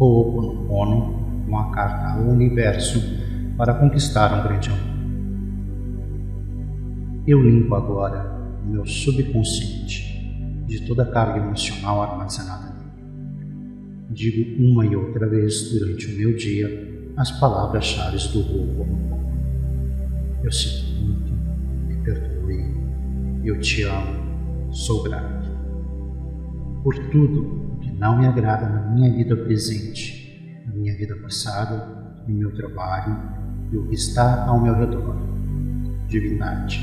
Ho'oponopono, uma carta ao universo para conquistar um grande amor. Eu limpo agora o meu subconsciente de toda a carga emocional armazenada nele. Digo uma e outra vez durante o meu dia as palavras-chave do Ho'oponopono. Eu sinto muito, me perdoe, eu te amo, sou grato. Por tudo não me agrada na minha vida presente, na minha vida passada, no meu trabalho e o que está ao meu redor. Divindade,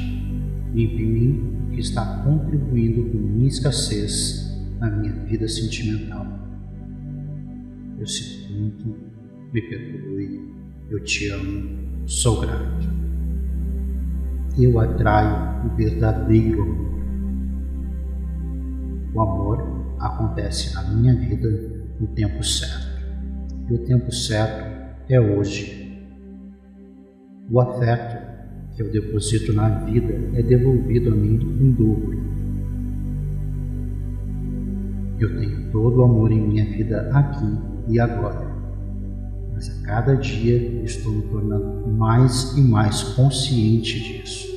limpe em mim o que está contribuindo com minha escassez na minha vida sentimental. Eu sinto muito, me perdoe, eu te amo, sou grato eu atraio o verdadeiro amor. Acontece na minha vida no tempo certo. E o tempo certo é hoje. O afeto que eu deposito na vida é devolvido a mim em dobro. Eu tenho todo o amor em minha vida aqui e agora. Mas a cada dia estou me tornando mais e mais consciente disso.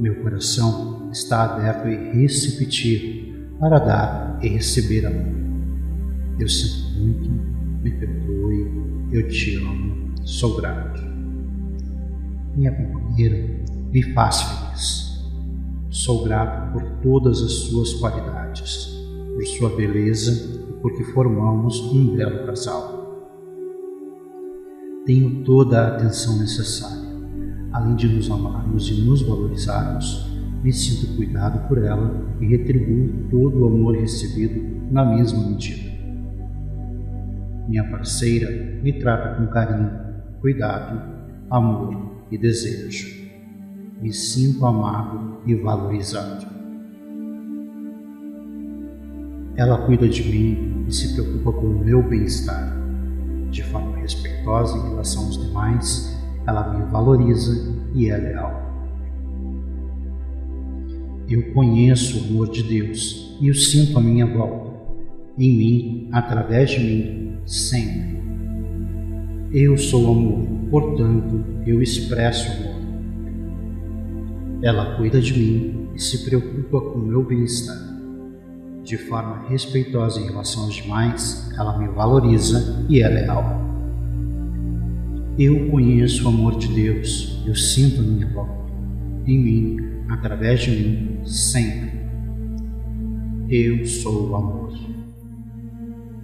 Meu coração está aberto e receptivo para dar e receber amor. Eu sinto muito, me perdoe, eu te amo, sou grato. Minha companheira me faz feliz. Sou grato por todas as suas qualidades, por sua beleza e porque formamos um belo casal. Tenho toda a atenção necessária além de nos amarmos e nos valorizarmos, me sinto cuidado por ela e retribuo todo o amor recebido na mesma medida. Minha parceira me trata com carinho, cuidado, amor e desejo. Me sinto amado e valorizado. Ela cuida de mim e se preocupa com o meu bem-estar. De forma respeitosa em relação aos demais, ela me valoriza e é leal. Eu conheço o amor de Deus e o sinto à minha volta, em mim, através de mim, sempre. Eu sou amor, portanto, eu expresso amor. Ela cuida de mim e se preocupa com o meu bem-estar. De forma respeitosa em relação aos demais, ela me valoriza e é leal. Eu conheço o amor de Deus, eu sinto a minha volta, em mim, através de mim, sempre. Eu sou o amor.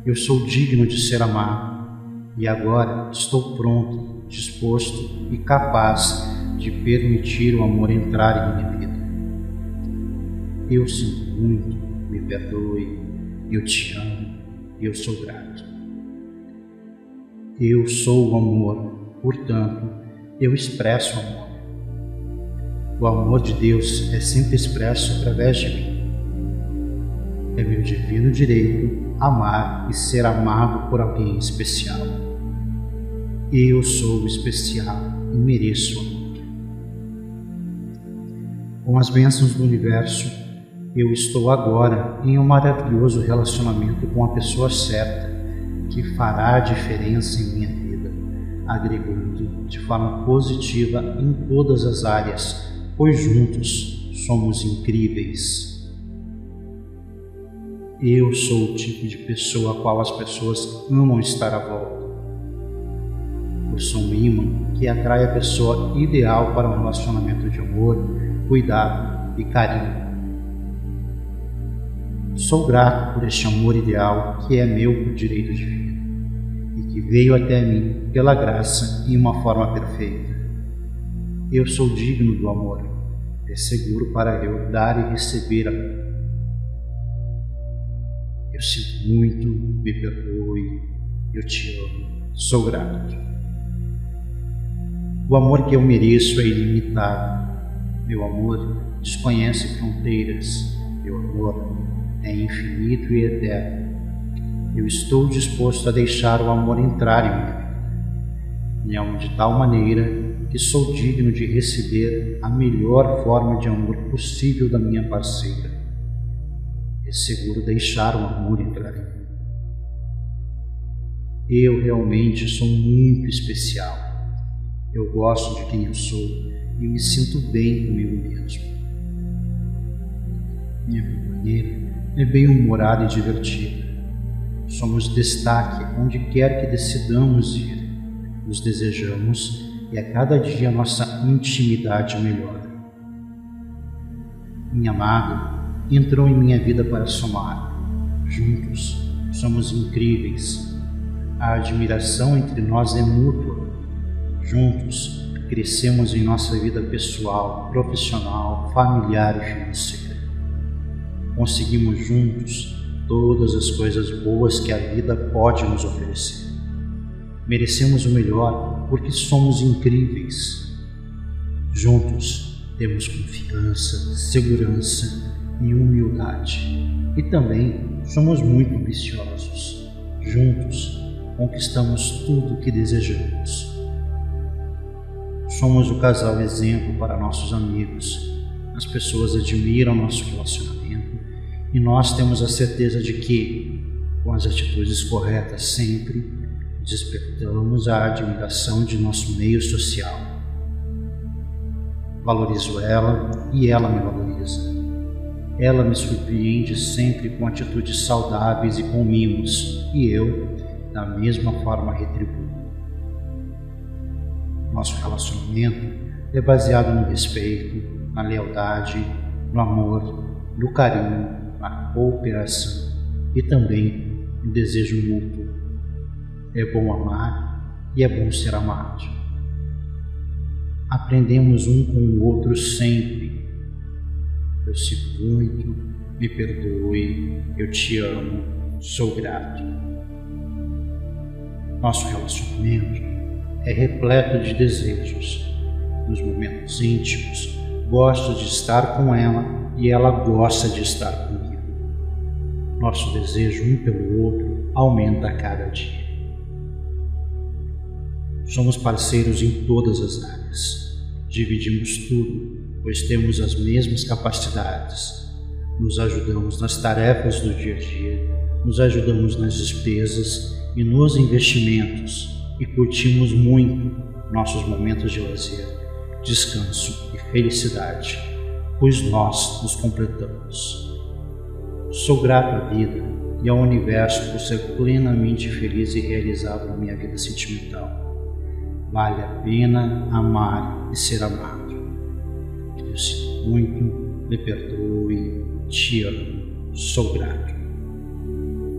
Eu sou digno de ser amado e agora estou pronto, disposto e capaz de permitir o amor entrar em minha vida. Eu sinto muito, me perdoe, eu te amo, eu sou grato. Eu sou o amor Portanto, eu expresso o amor. O amor de Deus é sempre expresso através de mim. É meu divino direito amar e ser amado por alguém especial. Eu sou especial e mereço amor. Com as bênçãos do universo, eu estou agora em um maravilhoso relacionamento com a pessoa certa que fará a diferença em minha vida agregando de forma positiva em todas as áreas, pois juntos somos incríveis. Eu sou o tipo de pessoa a qual as pessoas amam estar à volta. Eu sou um imã que atrai a pessoa ideal para um relacionamento de amor, cuidado e carinho. Sou grato por este amor ideal que é meu por direito de vida que veio até mim pela graça em uma forma perfeita. Eu sou digno do amor, é seguro para eu dar e receber amor. Eu sinto muito, me perdoe, eu te amo, sou grato. O amor que eu mereço é ilimitado. Meu amor desconhece fronteiras. Meu amor é infinito e eterno. Eu estou disposto a deixar o amor entrar em vida. Me amo de tal maneira que sou digno de receber a melhor forma de amor possível da minha parceira. É seguro deixar o amor entrar em mim. Eu realmente sou muito especial. Eu gosto de quem eu sou e me sinto bem comigo mesmo. Minha companheira é bem-humorada e divertida. Somos destaque onde quer que decidamos ir. Nos desejamos e a cada dia nossa intimidade melhora. Minha amada entrou em minha vida para somar. Juntos somos incríveis. A admiração entre nós é mútua. Juntos crescemos em nossa vida pessoal, profissional, familiar e financeira. Conseguimos juntos todas as coisas boas que a vida pode nos oferecer. Merecemos o melhor porque somos incríveis. Juntos temos confiança, segurança e humildade. E também somos muito ambiciosos. Juntos conquistamos tudo o que desejamos. Somos o casal exemplo para nossos amigos. As pessoas admiram nosso relacionamento e nós temos a certeza de que, com as atitudes corretas sempre, despertamos a admiração de nosso meio social. Valorizo ela e ela me valoriza. Ela me surpreende sempre com atitudes saudáveis e com mimos, e eu, da mesma forma, retribuo. Nosso relacionamento é baseado no respeito, na lealdade, no amor, no carinho, na cooperação e também no desejo mútuo. É bom amar e é bom ser amado. Aprendemos um com o outro sempre eu sinto muito, me perdoe, eu te amo, sou grato. Nosso relacionamento é repleto de desejos. Nos momentos íntimos, gosto de estar com ela e ela gosta de estar comigo. Nosso desejo um pelo outro aumenta a cada dia. Somos parceiros em todas as áreas. Dividimos tudo pois temos as mesmas capacidades. Nos ajudamos nas tarefas do dia a dia, nos ajudamos nas despesas e nos investimentos e curtimos muito nossos momentos de lazer, descanso e felicidade, pois nós nos completamos. Sou grato à vida e ao universo por ser plenamente feliz e realizado na minha vida sentimental. Vale a pena amar e ser amado. Eu sinto muito, me perdoe, te amo, sou grato.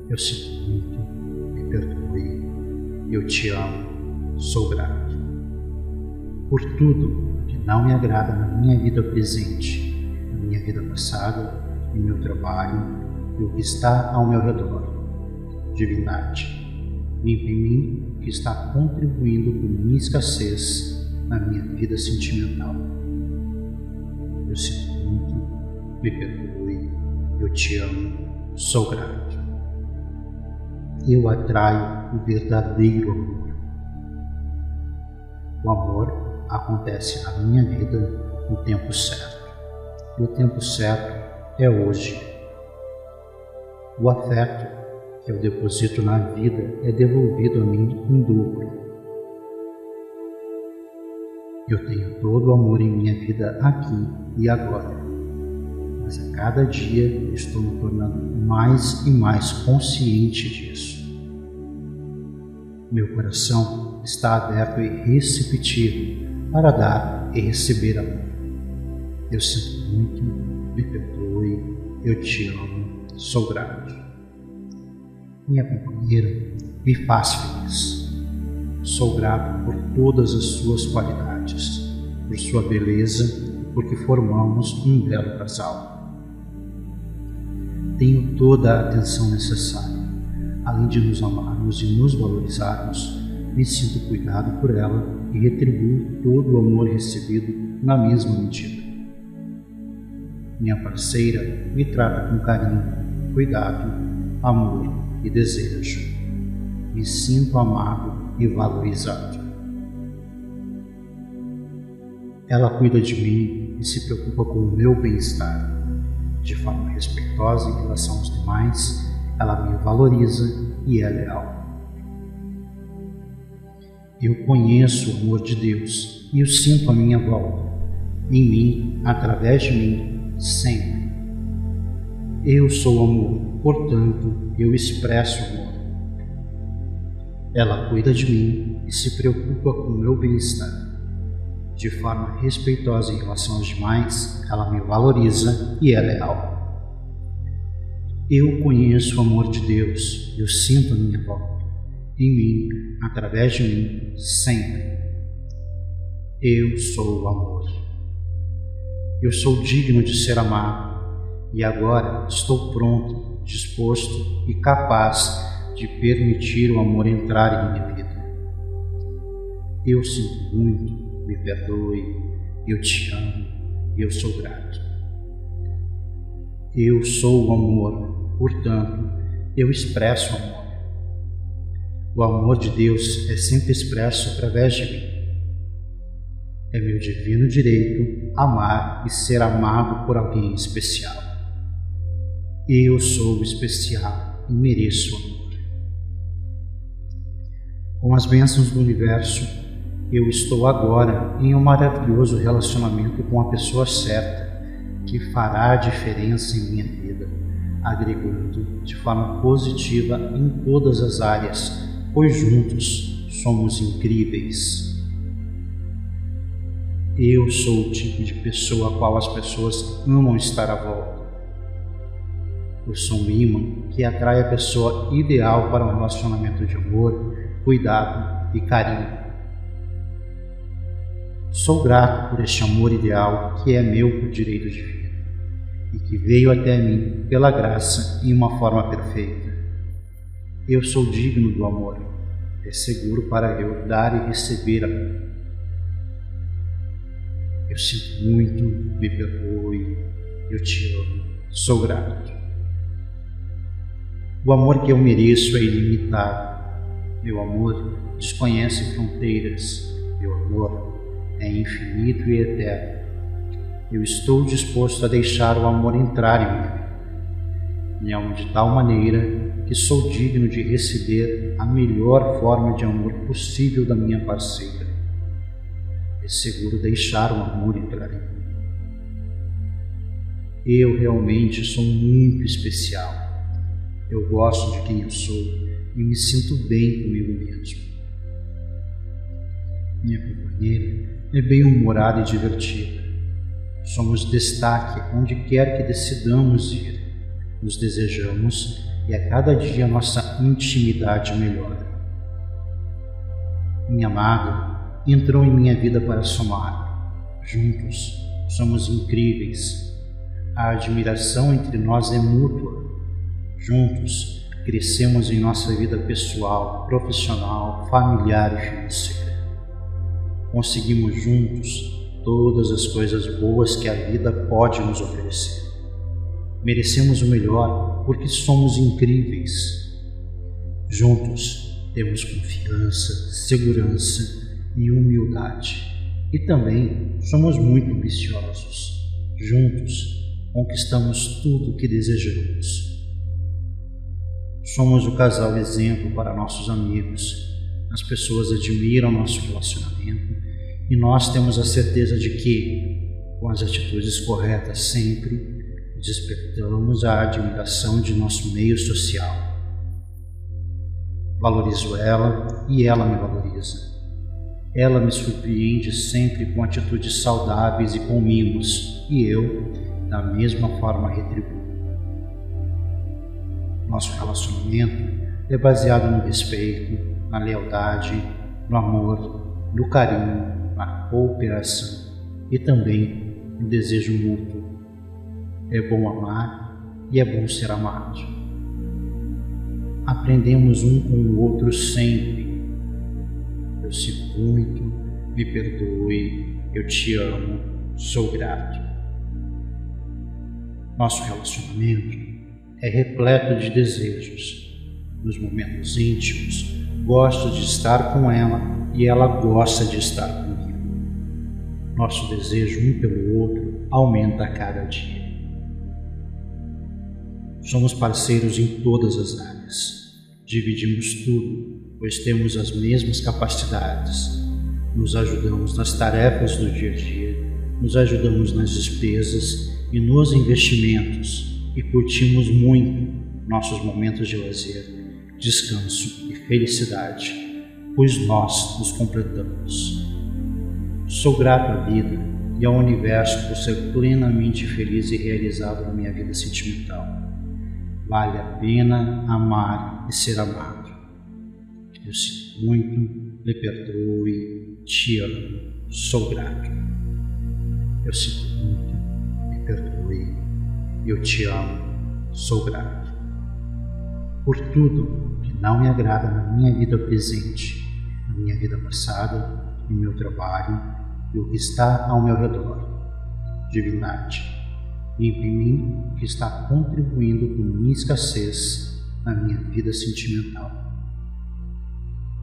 Eu sinto muito, me perdoe, eu te amo, sou grato. Por tudo que não me agrada na minha vida presente, na minha vida passada, no meu trabalho e o que está ao meu redor. Divindade, limpe em mim que está contribuindo com minha escassez na minha vida sentimental eu sinto muito, me perdoe, eu te amo, sou grato. Eu atraio o verdadeiro amor. O amor acontece na minha vida no tempo certo. E o tempo certo é hoje. O afeto que eu deposito na vida é devolvido a mim em dobro. Eu tenho todo o amor em minha vida aqui e agora, mas a cada dia estou me tornando mais e mais consciente disso. Meu coração está aberto e receptivo para dar e receber amor. Eu sinto muito, me perdoe, eu te amo, sou grato. Minha companheira me faz feliz. Sou grato por todas as suas qualidades, por sua beleza e porque formamos um belo casal. Tenho toda a atenção necessária. Além de nos amarmos e nos valorizarmos, me sinto cuidado por ela e retribuo todo o amor recebido na mesma medida. Minha parceira me trata com carinho, cuidado, amor e desejo. Me sinto amado e valorizado. Ela cuida de mim e se preocupa com o meu bem-estar. De forma respeitosa em relação aos demais, ela me valoriza e é leal. Eu conheço o amor de Deus e o sinto à minha volta, em mim, através de mim, sempre. Eu sou amor, portanto, eu expresso amor. Ela cuida de mim e se preocupa com o meu bem-estar. De forma respeitosa em relação aos demais, ela me valoriza e é leal. Eu conheço o amor de Deus, eu sinto a minha volta, em mim, através de mim, sempre. Eu sou o amor. Eu sou digno de ser amado e agora estou pronto, disposto e capaz de permitir o amor entrar em minha vida. Eu sinto muito, me perdoe, eu te amo eu sou grato. Eu sou o amor Portanto, eu expresso amor. O amor de Deus é sempre expresso através de mim. É meu divino direito amar e ser amado por alguém especial. Eu sou especial e mereço amor. Com as bênçãos do universo, eu estou agora em um maravilhoso relacionamento com a pessoa certa que fará a diferença em minha vida agregando de forma positiva em todas as áreas, pois juntos somos incríveis. Eu sou o tipo de pessoa a qual as pessoas amam estar à volta. Eu sou um imã que atrai a pessoa ideal para um relacionamento de amor, cuidado e carinho. Sou grato por este amor ideal que é meu por direito divino e que veio até mim pela graça em uma forma perfeita. Eu sou digno do amor, é seguro para eu dar e receber amor. Eu sinto muito, me perdoe, eu te amo, sou grato. O amor que eu mereço é ilimitado. Meu amor desconhece fronteiras. Meu amor é infinito e eterno. Eu estou disposto a deixar o amor entrar em mim. Me amo de tal maneira que sou digno de receber a melhor forma de amor possível da minha parceira. É seguro deixar o amor entrar em mim. Eu realmente sou muito especial. Eu gosto de quem eu sou e me sinto bem comigo mesmo. Minha companheira é bem-humorada e divertida. Somos destaque onde quer que decidamos ir. Nos desejamos e a cada dia nossa intimidade melhora. Minha amada entrou em minha vida para somar. Juntos somos incríveis. A admiração entre nós é mútua. Juntos crescemos em nossa vida pessoal, profissional, familiar e financeira. Conseguimos juntos todas as coisas boas que a vida pode nos oferecer. Merecemos o melhor porque somos incríveis. Juntos temos confiança, segurança e humildade. E também somos muito ambiciosos. Juntos conquistamos tudo o que desejamos. Somos o casal exemplo para nossos amigos. As pessoas admiram nosso relacionamento e nós temos a certeza de que, com as atitudes corretas sempre, despertamos a admiração de nosso meio social. Valorizo ela e ela me valoriza. Ela me surpreende sempre com atitudes saudáveis e com mimos, e eu, da mesma forma, retribuo. Nosso relacionamento é baseado no respeito, na lealdade, no amor, no carinho a cooperação e também o desejo mútuo. É bom amar e é bom ser amado. Aprendemos um com o outro sempre. Eu sinto muito, me perdoe, eu te amo, sou grato. Nosso relacionamento é repleto de desejos. Nos momentos íntimos, gosto de estar com ela e ela gosta de estar comigo. Nosso desejo um pelo outro aumenta a cada dia. Somos parceiros em todas as áreas. Dividimos tudo. pois temos as mesmas capacidades. Nos ajudamos nas tarefas do dia a dia, nos ajudamos nas despesas e nos investimentos e curtimos muito nossos momentos de lazer, descanso e felicidade, pois nós nos completamos. Sou grato à vida e ao universo por ser plenamente feliz e realizado na minha vida sentimental. Vale a pena amar e ser amado. Eu sinto muito, me perdoe, te amo, sou grato. Eu sinto muito, me perdoe, eu te amo, sou grato. Por tudo que não me agrada na minha vida presente, na minha vida passada, no meu trabalho e o que está ao meu redor. Divindade, limpe em mim o que está contribuindo com minha escassez na minha vida sentimental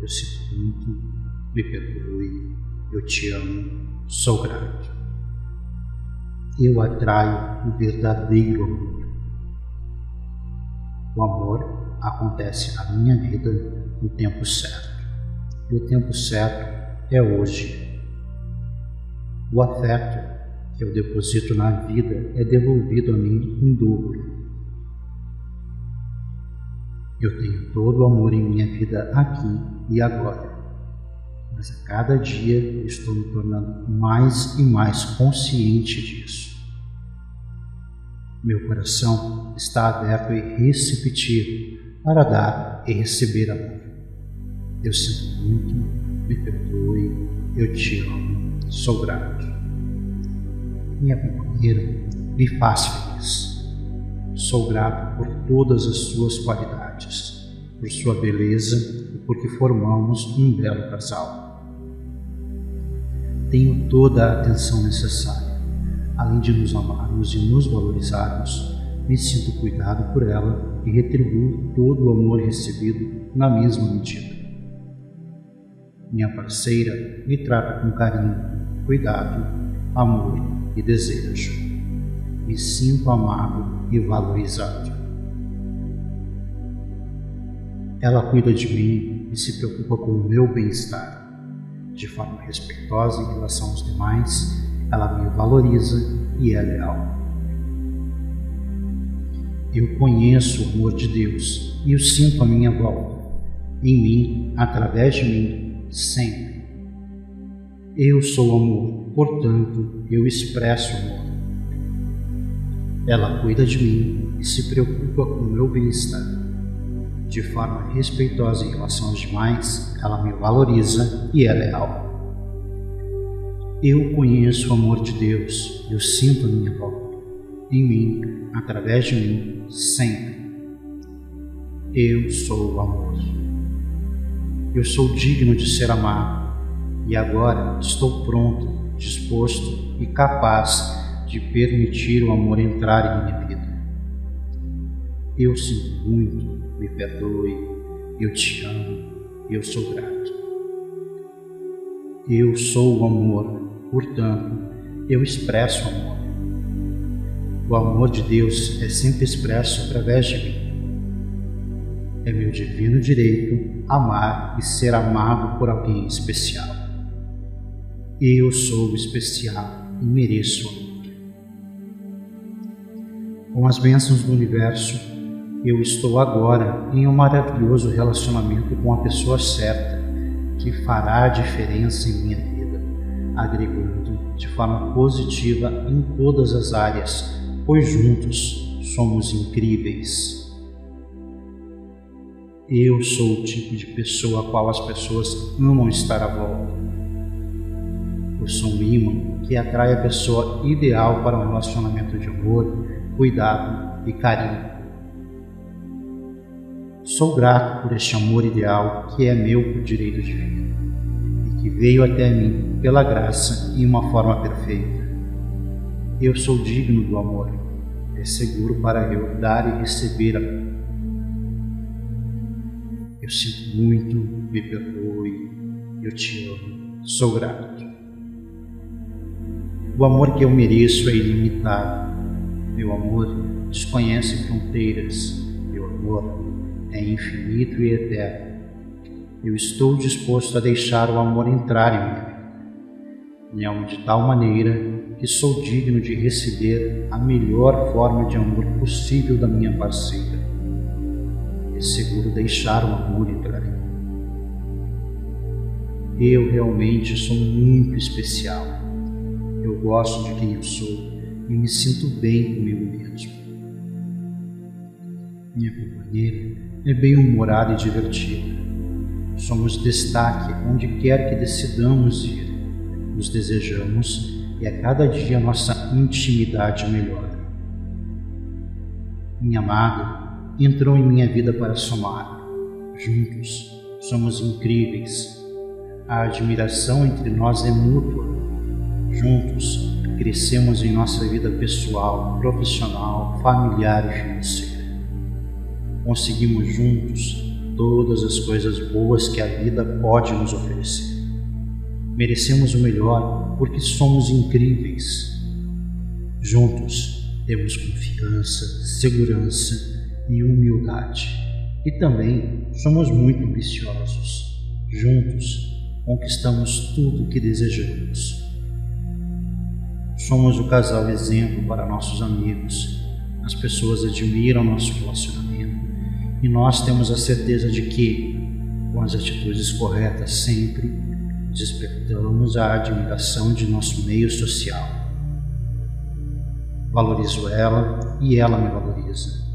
eu sinto muito, me perdoe, eu te amo, sou grato. Eu atraio o verdadeiro amor. O amor acontece na minha vida no tempo certo. E o tempo certo é hoje. O afeto que eu deposito na vida é devolvido a mim em dobro. Eu tenho todo o amor em minha vida aqui e agora, mas a cada dia estou me tornando mais e mais consciente disso. Meu coração está aberto e receptivo para dar e receber amor. Eu sinto muito, me perdoe, eu te amo, sou grato. Minha companheira me faz feliz. Sou grato por todas as suas qualidades, por sua beleza e porque formamos um belo casal. Tenho toda a atenção necessária. Além de nos amarmos e nos valorizarmos, me sinto cuidado por ela e retribuo todo o amor recebido na mesma medida. Minha parceira me trata com carinho, cuidado, amor e desejo me sinto amado e valorizado. Ela cuida de mim e se preocupa com o meu bem-estar. De forma respeitosa em relação aos demais, ela me valoriza e é leal. Eu conheço o amor de Deus e o sinto à minha volta, em mim, através de mim, sempre. Eu sou amor, portanto, eu expresso amor. Ela cuida de mim e se preocupa com o meu bem-estar. De forma respeitosa em relação aos demais, ela me valoriza e é leal. Eu conheço o amor de Deus, eu sinto a minha volta, em mim, através de mim, sempre. Eu sou o amor. Eu sou digno de ser amado e agora estou pronto, disposto e capaz de permitir o amor entrar em minha vida. Eu sinto muito, me perdoe, eu te amo, eu sou grato. Eu sou o amor, portanto, eu expresso o amor. O amor de Deus é sempre expresso através de mim. É meu divino direito amar e ser amado por alguém especial. Eu sou especial e mereço amor. Com as bênçãos do universo, eu estou agora em um maravilhoso relacionamento com a pessoa certa que fará a diferença em minha vida, agregando de forma positiva em todas as áreas, pois juntos somos incríveis. Eu sou o tipo de pessoa a qual as pessoas amam estar à volta. Eu sou um imã que atrai a pessoa ideal para um relacionamento de amor cuidado e carinho. Sou grato por este amor ideal que é meu por direito divino e que veio até mim pela graça em uma forma perfeita. Eu sou digno do amor, é seguro para eu dar e receber amor. Eu sinto muito, me perdoe, eu te amo, sou grato. O amor que eu mereço é ilimitado meu amor desconhece fronteiras. Meu amor é infinito e eterno. eu estou disposto a deixar o amor entrar em vida. Me amo de tal maneira que sou digno de receber a melhor forma de amor possível da minha parceira. É seguro deixar o amor entrar em mim. Eu realmente sou muito especial. Eu gosto de quem eu sou e me sinto bem comigo mesmo. Minha companheira é bem-humorada e divertida. Somos destaque onde quer que decidamos ir. Nos desejamos e a cada dia nossa intimidade melhora. Minha amada entrou em minha vida para somar. Juntos somos incríveis. A admiração entre nós é mútua. Juntos crescemos em nossa vida pessoal, profissional, familiar e financeira. Conseguimos juntos todas as coisas boas que a vida pode nos oferecer. Merecemos o melhor porque somos incríveis. Juntos temos confiança, segurança e humildade. E também somos muito ambiciosos. Juntos conquistamos tudo o que desejamos. Somos o casal exemplo para nossos amigos. As pessoas admiram nosso relacionamento e nós temos a certeza de que, com as atitudes corretas sempre, despertamos a admiração de nosso meio social. Valorizo ela e ela me valoriza.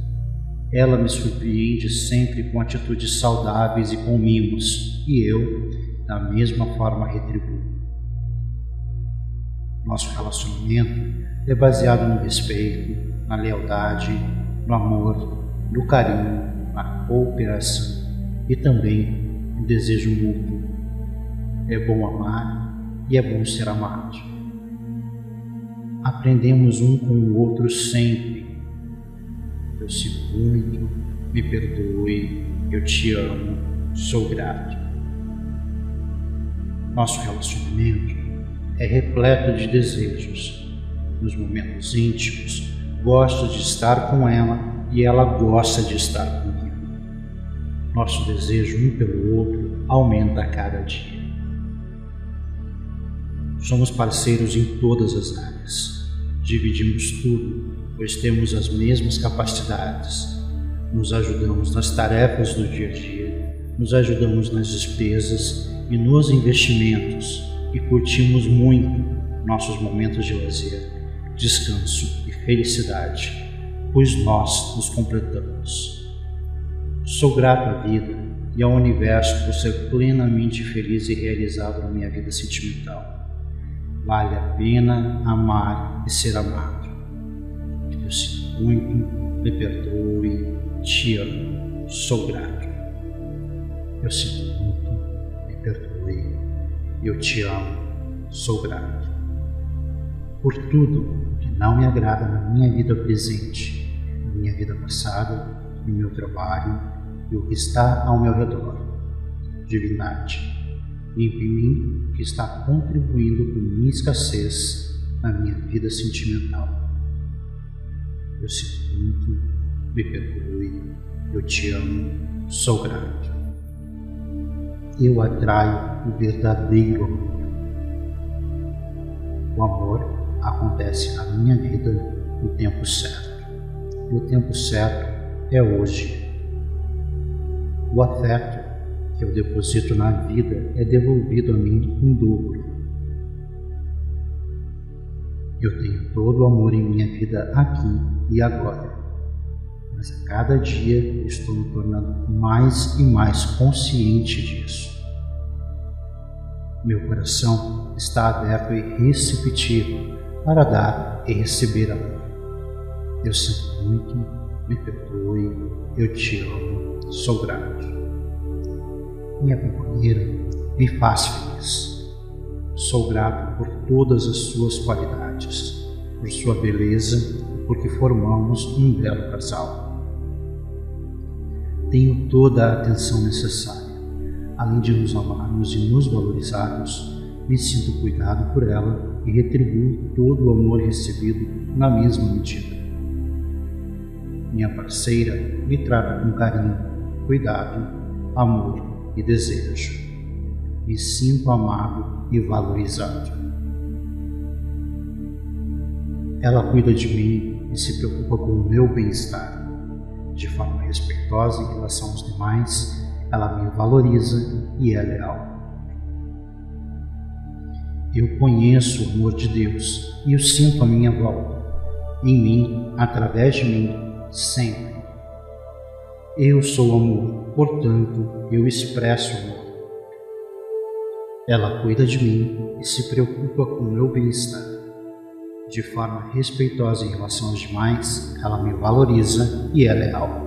Ela me surpreende sempre com atitudes saudáveis e com mimos, e eu, da mesma forma, retribuo. Nosso relacionamento é baseado no respeito, na lealdade, no amor, no carinho, na cooperação e também no desejo mútuo. É bom amar e é bom ser amado. Aprendemos um com o outro sempre. Eu sinto muito, me perdoe, eu te amo, sou grato. Nosso relacionamento é repleto de desejos. Nos momentos íntimos, gosto de estar com ela e ela gosta de estar comigo. Nosso desejo um pelo outro aumenta a cada dia. Somos parceiros em todas as áreas. Dividimos tudo, pois temos as mesmas capacidades. Nos ajudamos nas tarefas do dia a dia, nos ajudamos nas despesas e nos investimentos e curtimos muito nossos momentos de lazer, descanso e felicidade, pois nós nos completamos. Sou grato à vida e ao universo por ser plenamente feliz e realizado na minha vida sentimental. Vale a pena amar e ser amado. Eu sinto muito, me perdoe, te amo, sou grato. Eu sinto muito, me perdoe, eu te amo, sou grato. Por tudo que não me agrada na minha vida presente, na minha vida passada, no meu trabalho e o que está ao meu redor. Divindade, limpe mim que está contribuindo com minha escassez na minha vida sentimental. Eu sinto muito, me perdoe, eu te amo, sou grato eu atraio o verdadeiro amor. O amor acontece na minha vida no tempo certo. E o tempo certo é hoje. O afeto que eu deposito na vida é devolvido a mim em dobro. Eu tenho todo o amor em minha vida aqui e agora mas a cada dia estou me tornando mais e mais consciente disso. Meu coração está aberto e receptivo para dar e receber amor. Eu sinto muito, me perdoe, eu te amo, sou grato. Minha companheira me faz feliz. Sou grato por todas as suas qualidades, por sua beleza e porque formamos um belo casal tenho toda a atenção necessária. Além de nos amarmos e nos valorizarmos, me sinto cuidado por ela e retribuo todo o amor recebido na mesma medida. Minha parceira me trata com carinho, cuidado, amor e desejo. Me sinto amado e valorizado. Ela cuida de mim e se preocupa com o meu bem-estar. De forma respeitosa em relação aos demais, ela me valoriza e é leal. Eu conheço o amor de Deus e o sinto à minha volta, em mim, através de mim, sempre. Eu sou amor, portanto, eu expresso amor. Ela cuida de mim e se preocupa com o meu bem-estar. De forma respeitosa em relação aos demais, ela me valoriza e é leal.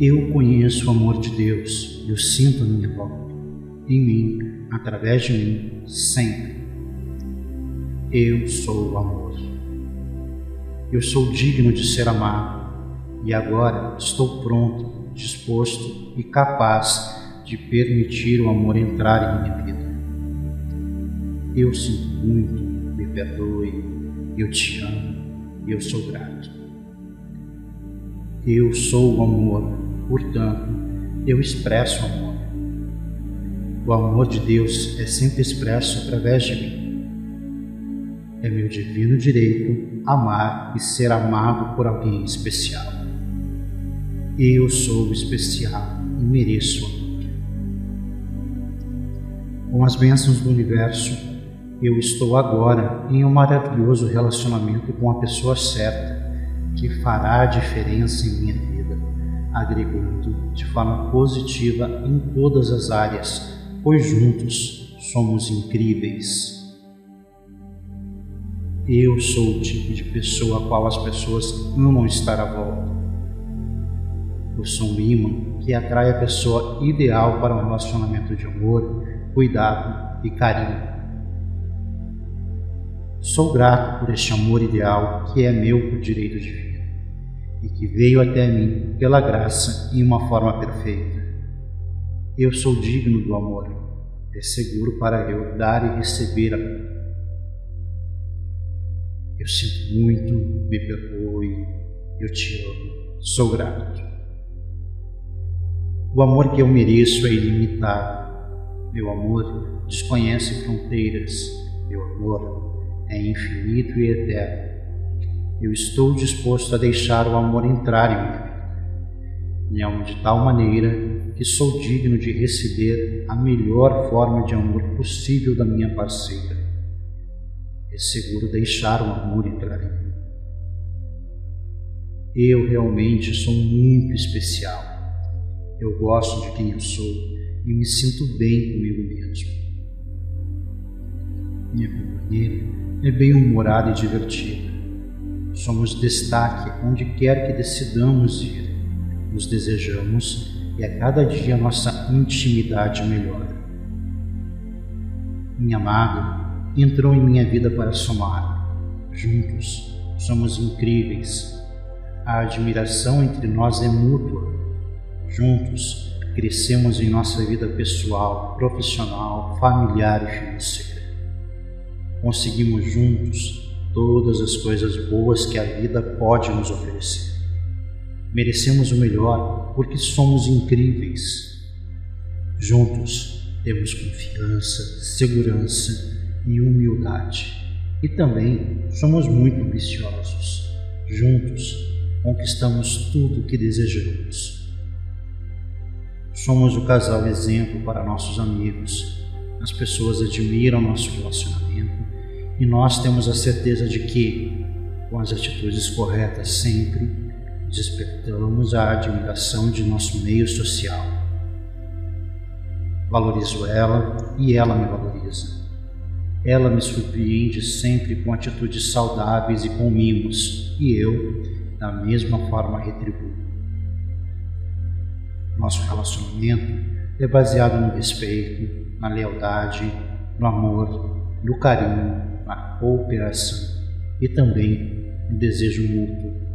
Eu conheço o amor de Deus e o sinto à minha volta, em mim, através de mim, sempre. Eu sou o amor. Eu sou digno de ser amado e agora estou pronto, disposto e capaz de permitir o amor entrar em minha vida. Eu sinto muito, me perdoe, eu te amo e eu sou grato. Eu sou o amor, portanto, eu expresso o amor. O amor de Deus é sempre expresso através de mim. É meu divino direito amar e ser amado por alguém especial. Eu sou especial e mereço amor. Com as bênçãos do universo, eu estou agora em um maravilhoso relacionamento com a pessoa certa que fará a diferença em minha vida, agregando de forma positiva em todas as áreas pois juntos somos incríveis. Eu sou o tipo de pessoa a qual as pessoas amam estar à volta. Eu sou um imã que atrai a pessoa ideal para um relacionamento de amor, cuidado e carinho. Sou grato por este amor ideal que é meu por direito divino e que veio até mim pela graça em uma forma perfeita. Eu sou digno do amor. É seguro para eu dar e receber amor. Eu sinto muito, me perdoe, eu te amo, sou grato. O amor que eu mereço é ilimitado. Meu amor desconhece fronteiras. Meu amor é infinito e eterno. Eu estou disposto a deixar o amor entrar em minha vida. Me amo de tal maneira que sou digno de receber a melhor forma de amor possível da minha parceira. É seguro deixar o amor entrar em mim. Eu realmente sou muito especial. Eu gosto de quem eu sou e me sinto bem comigo mesmo. Minha companheira é bem-humorada e divertida. Somos destaque onde quer que decidamos ir. Nos desejamos e a cada dia nossa intimidade melhora. Minha amada entrou em minha vida para somar. Juntos somos incríveis. A admiração entre nós é mútua. Juntos crescemos em nossa vida pessoal, profissional, familiar e financeira. Conseguimos juntos todas as coisas boas que a vida pode nos oferecer. Merecemos o melhor porque somos incríveis. Juntos temos confiança, segurança e humildade. E também somos muito ambiciosos. Juntos conquistamos tudo o que desejamos. Somos o casal exemplo para nossos amigos. As pessoas admiram nosso relacionamento e nós temos a certeza de que, com as atitudes corretas sempre, despertamos a admiração de nosso meio social. Valorizo ela e ela me valoriza. Ela me surpreende sempre com atitudes saudáveis e com mimos, e eu, da mesma forma, retribuo. Nosso relacionamento é baseado no respeito, na lealdade, no amor, no carinho, na cooperação e também no desejo mútuo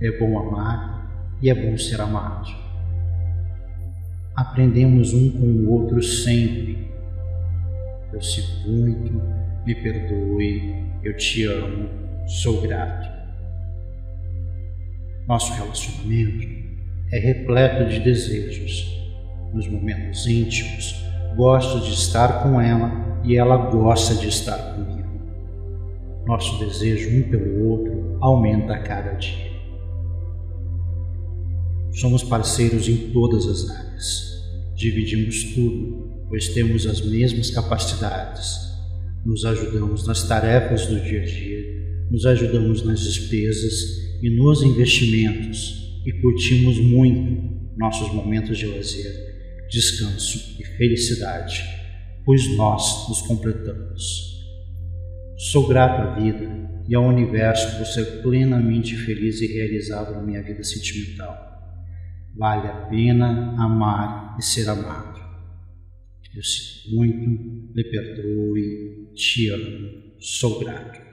é bom amar e é bom ser amado. Aprendemos um com o outro sempre. Eu sinto muito, me perdoe, eu te amo, sou grato. Nosso relacionamento é repleto de desejos. nos momentos íntimos, gosto de estar com ela e ela gosta de estar comigo. Nosso desejo um pelo outro aumenta a cada dia. Somos parceiros em todas as áreas. Dividimos tudo, pois temos as mesmas capacidades. Nos ajudamos nas tarefas do dia a dia, nos ajudamos nas despesas e nos investimentos e curtimos muito nossos momentos de lazer, descanso e felicidade, pois nós nos completamos. Sou grato à vida e ao universo por ser plenamente feliz e realizado na minha vida sentimental. Vale a pena amar e ser amado. Eu sinto muito, me perdoe, te amo, sou grato.